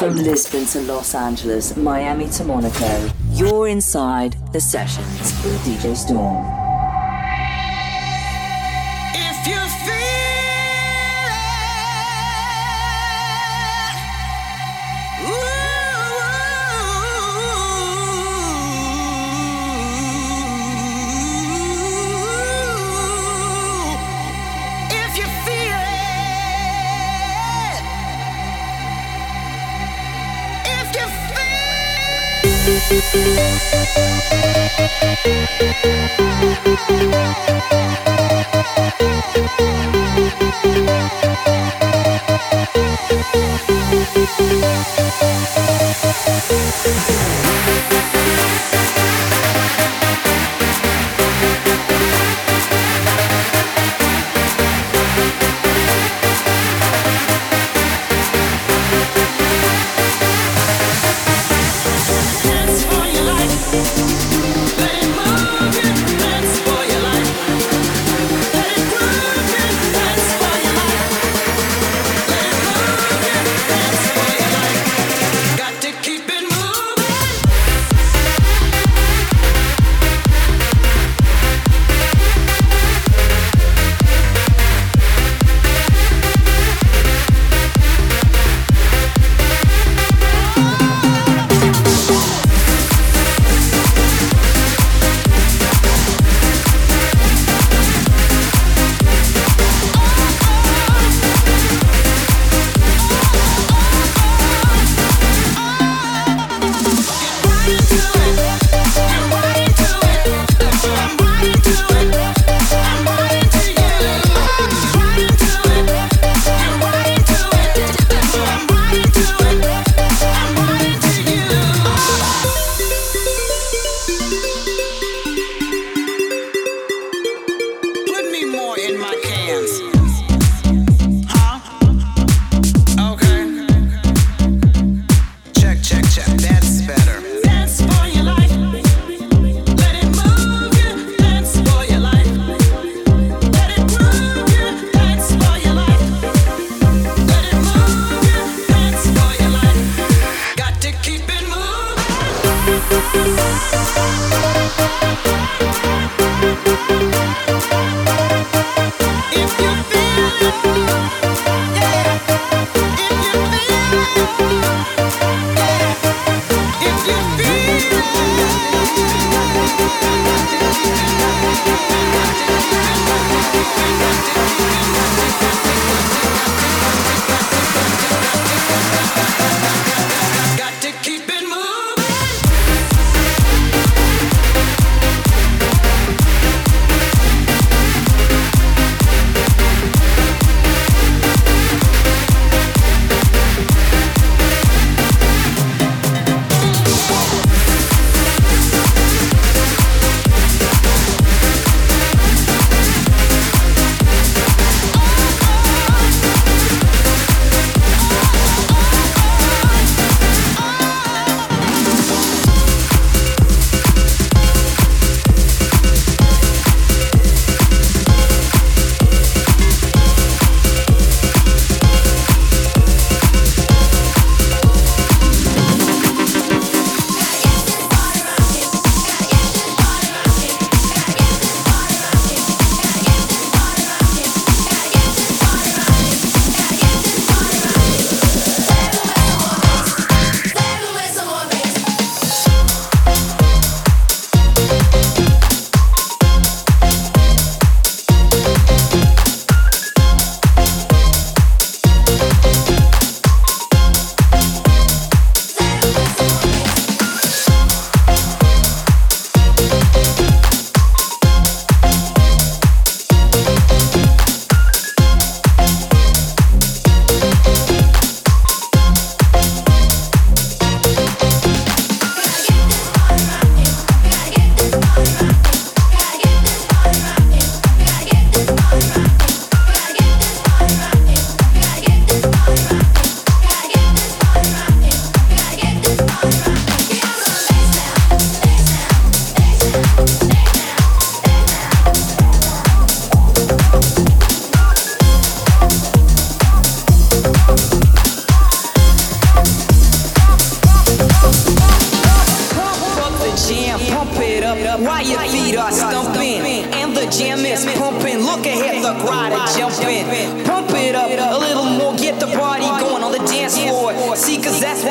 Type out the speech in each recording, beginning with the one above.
From Lisbon to Los Angeles, Miami to Monaco, you're inside the sessions with DJ Storm.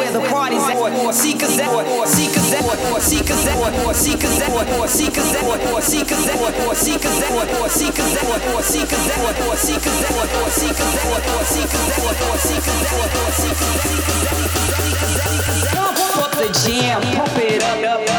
See, cause that, see, cause that, see, cause that, see, cause that, see, cause that, see, cause that, see, cause that, see, cause that, see, cause that, see, cause that, Pump up the jam, pump it up.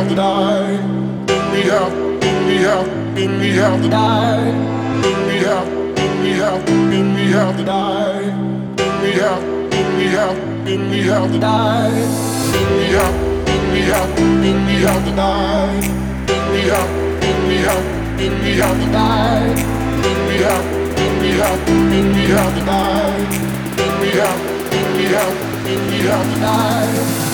out the night. Let me out, let me out, let me out the night. Let me out, let me out, let me out the night. Let me out, let me out, let me out the night. Let me out, let me out, let me out the night. Let me out, let me out, let me out the night. Let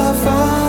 I find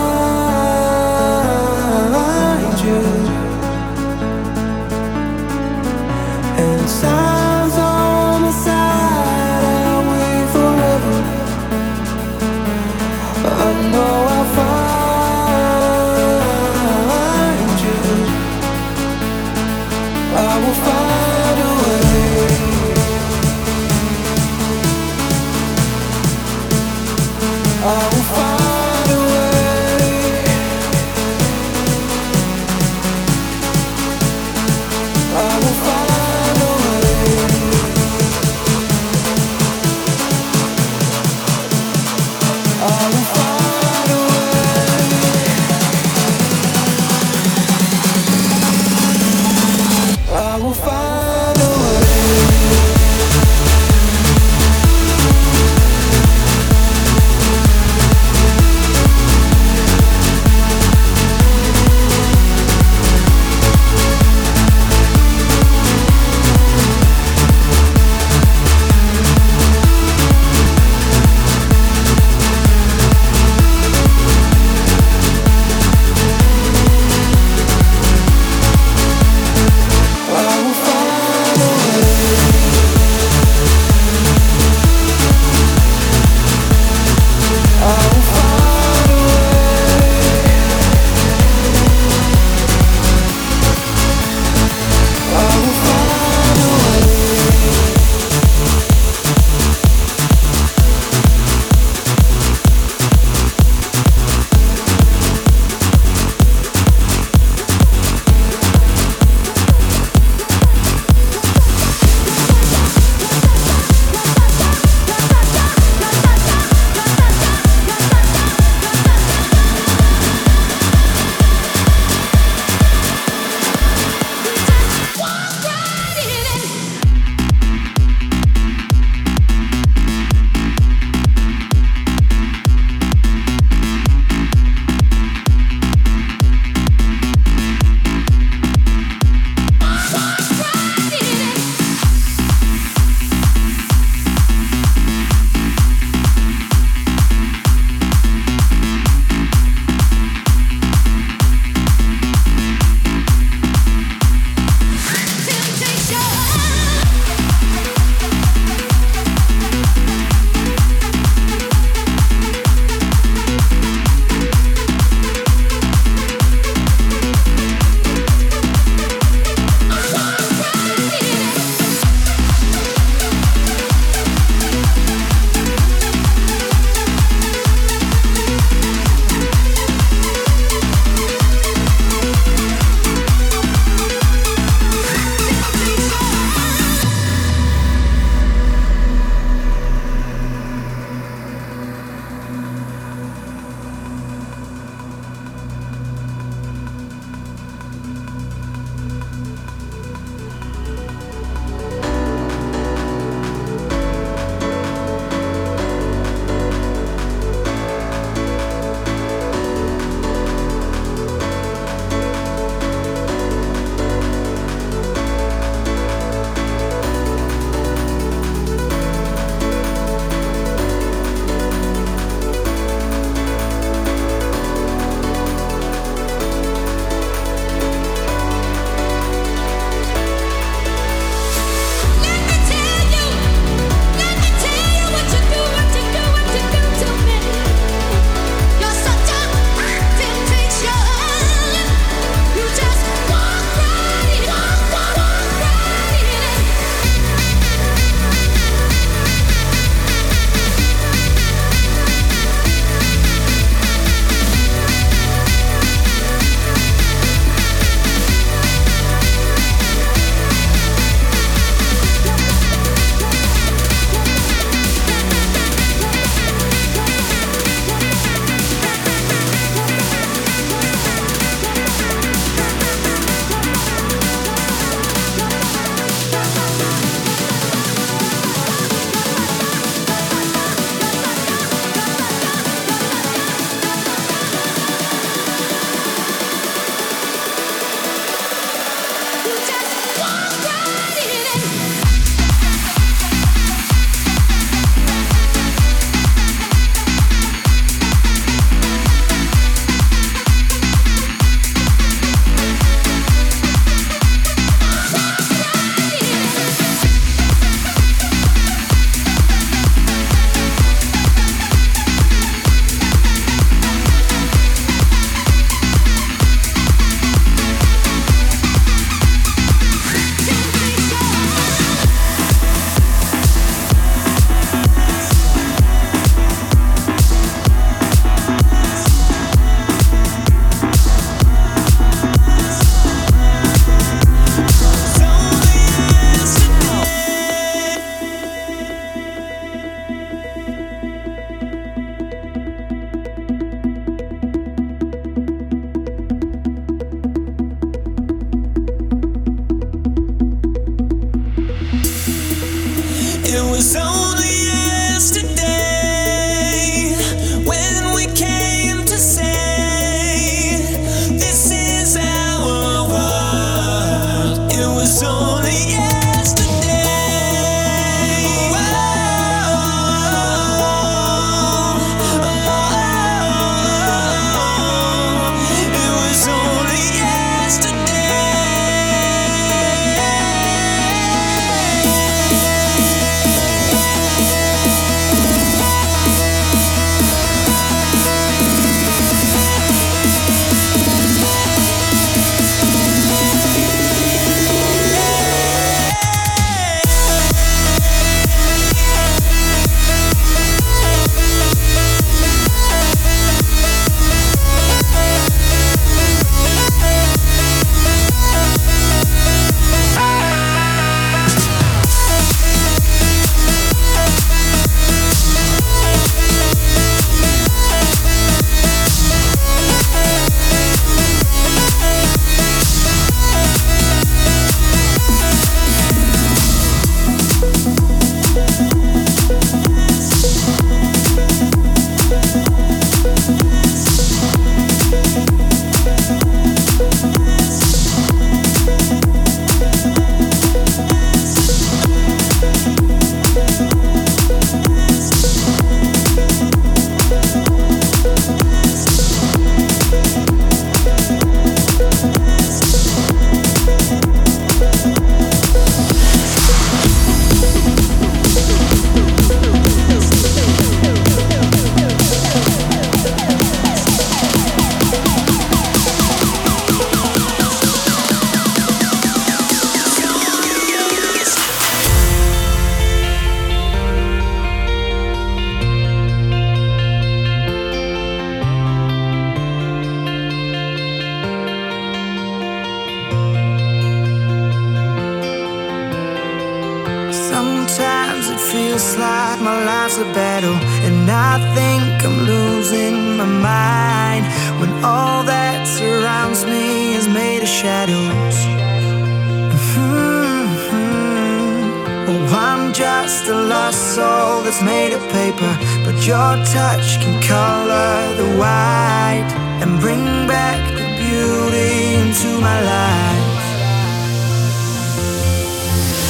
my soul that's made of paper, but your touch can color the white and bring back the beauty into my life.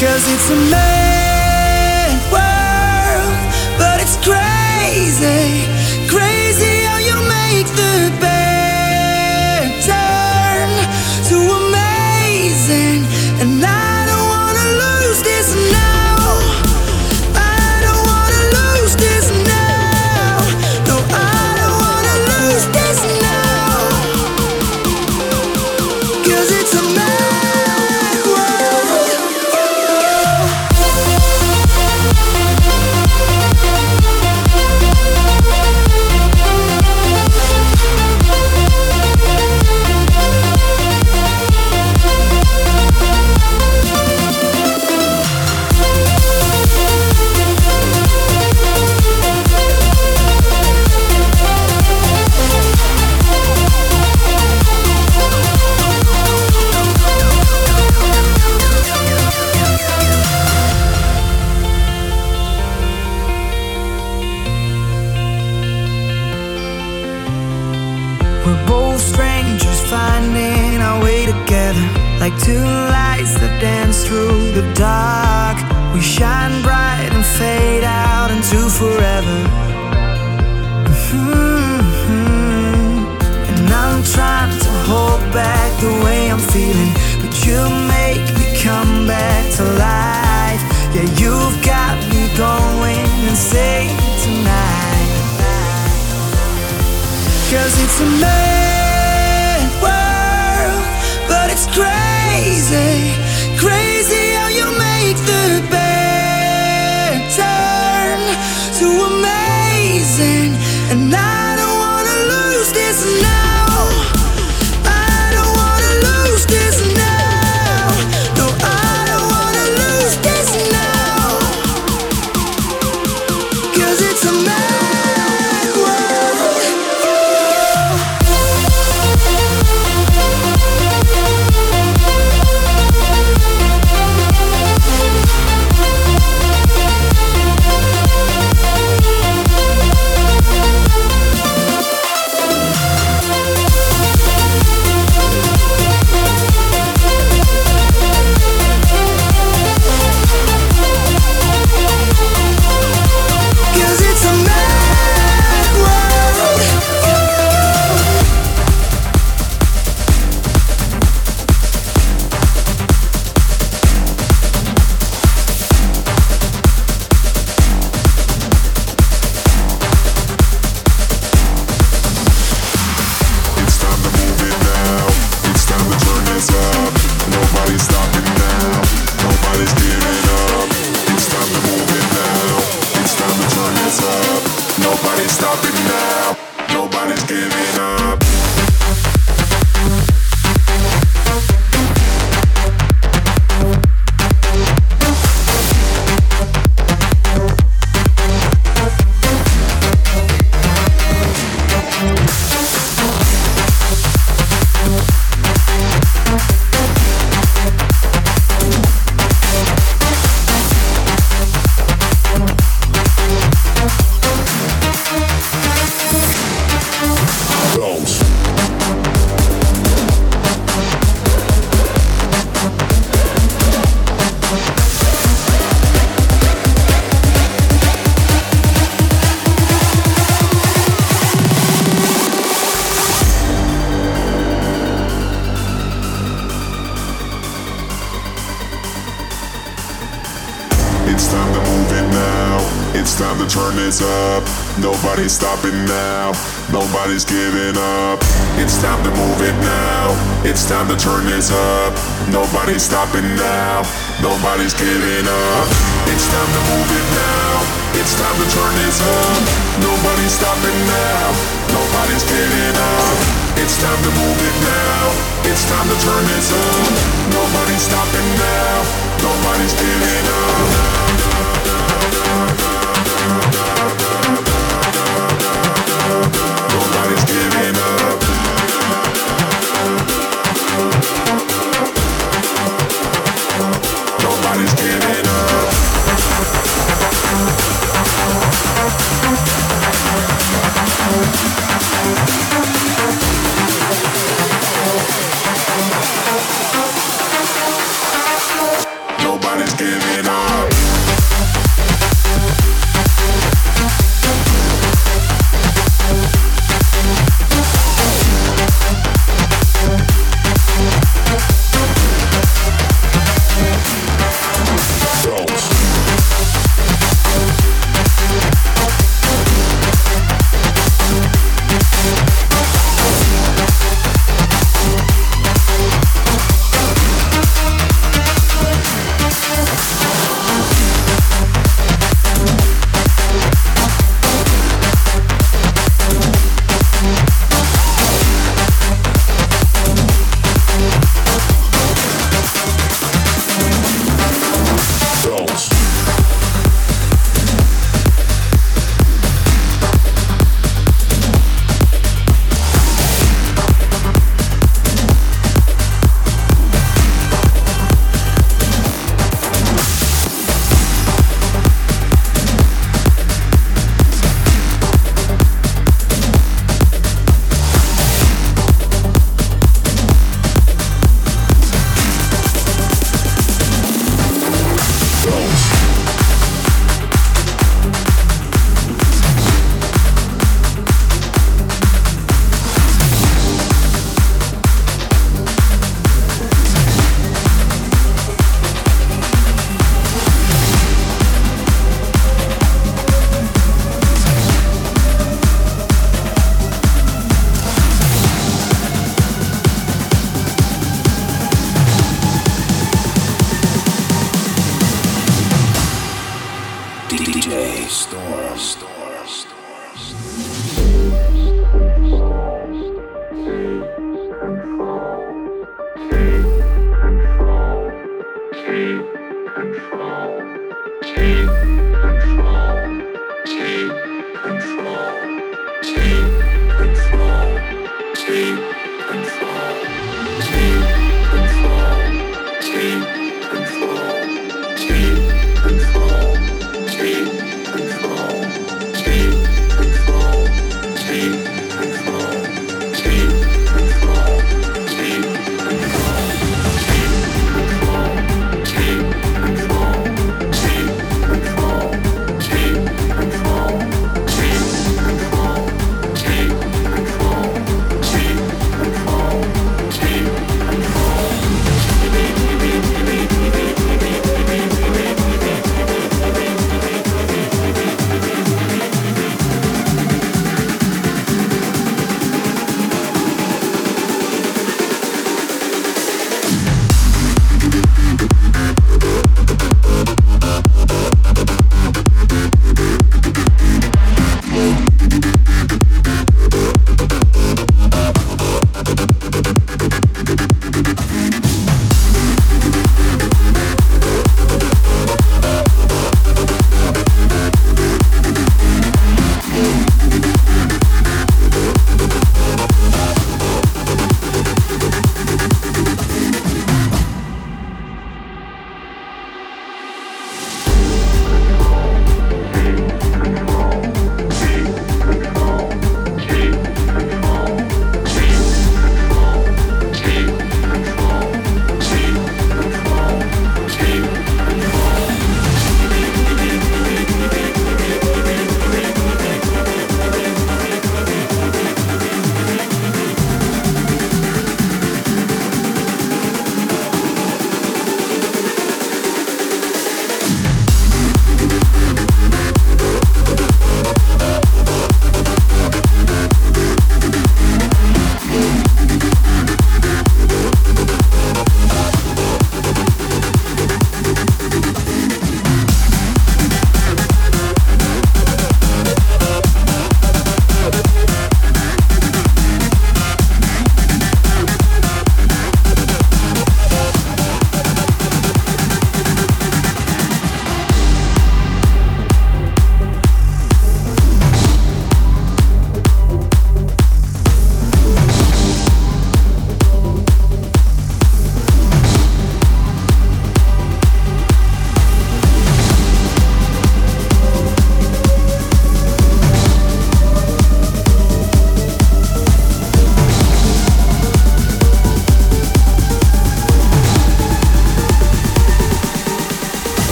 Cause it's a mad world, but it's crazy, crazy. To life, Yeah, you've got me going insane tonight. Cause it's a mad world, but it's crazy, crazy how you make the bad turn to amazing. And I limits. Nobody's stopping now. Nobody's giving up.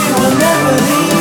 We will never leave.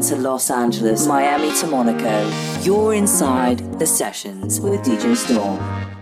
To Los Angeles, Miami to Monaco. You're inside the sessions with DJ Storm.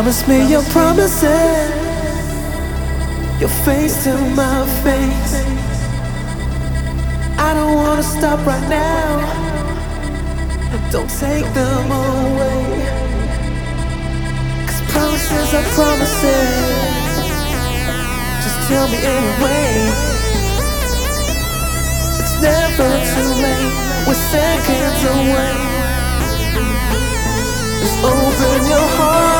Promise me your promises, your face to my face. I don't wanna stop right now. Don't take them away. Cause promises are promises. Just tell me anyway. It's never too late. We're seconds away. Just open your heart.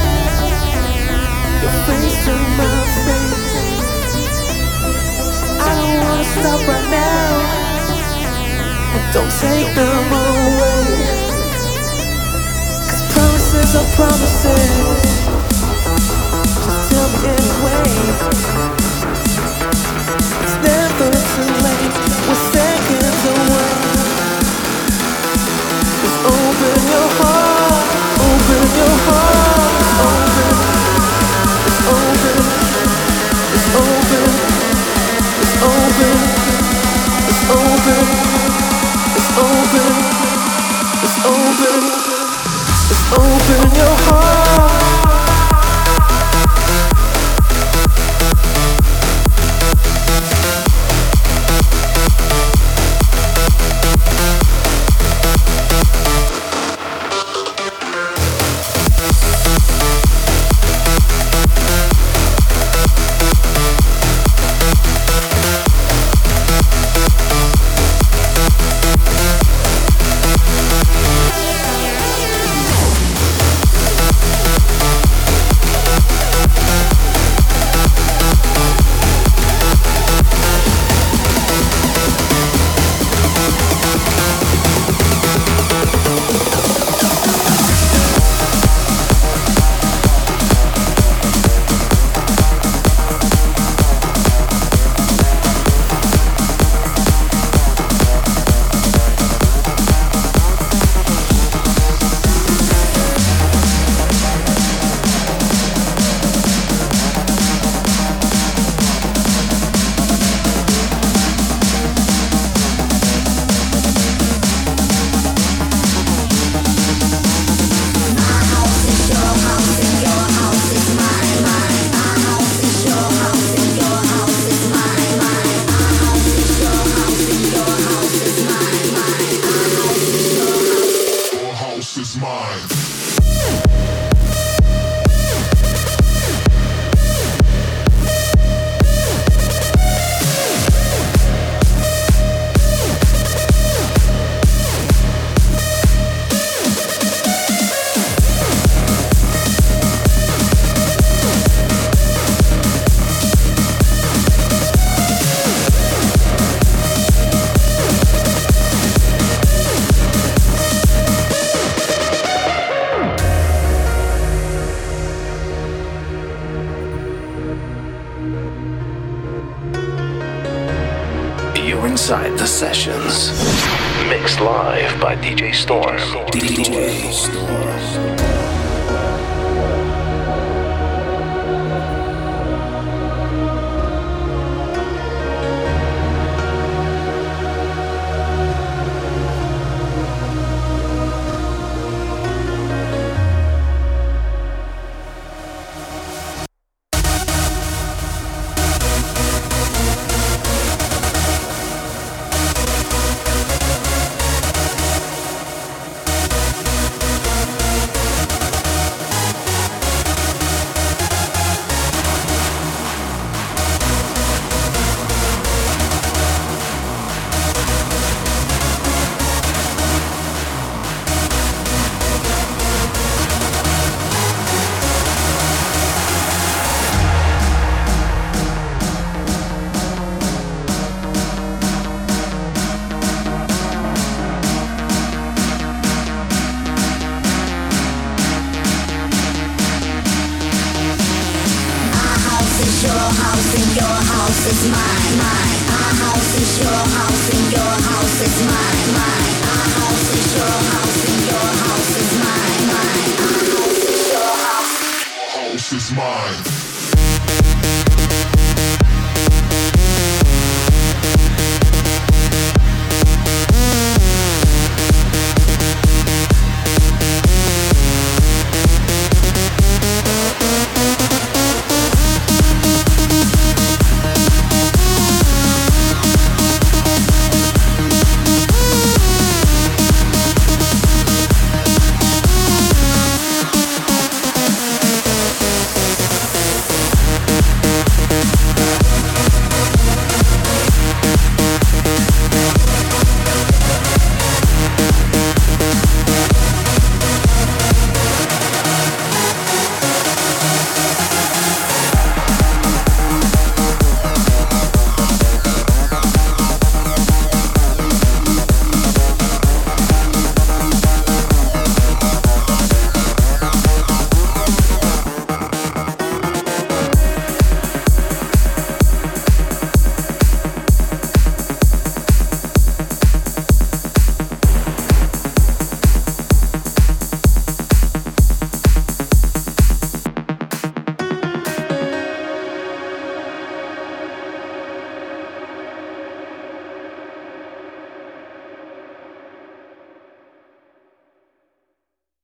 wanna stop right now. But don't take them away. Cause promises are promises. Just tell me anyway. It's never too late. We're seconds away. Just open your heart. Open your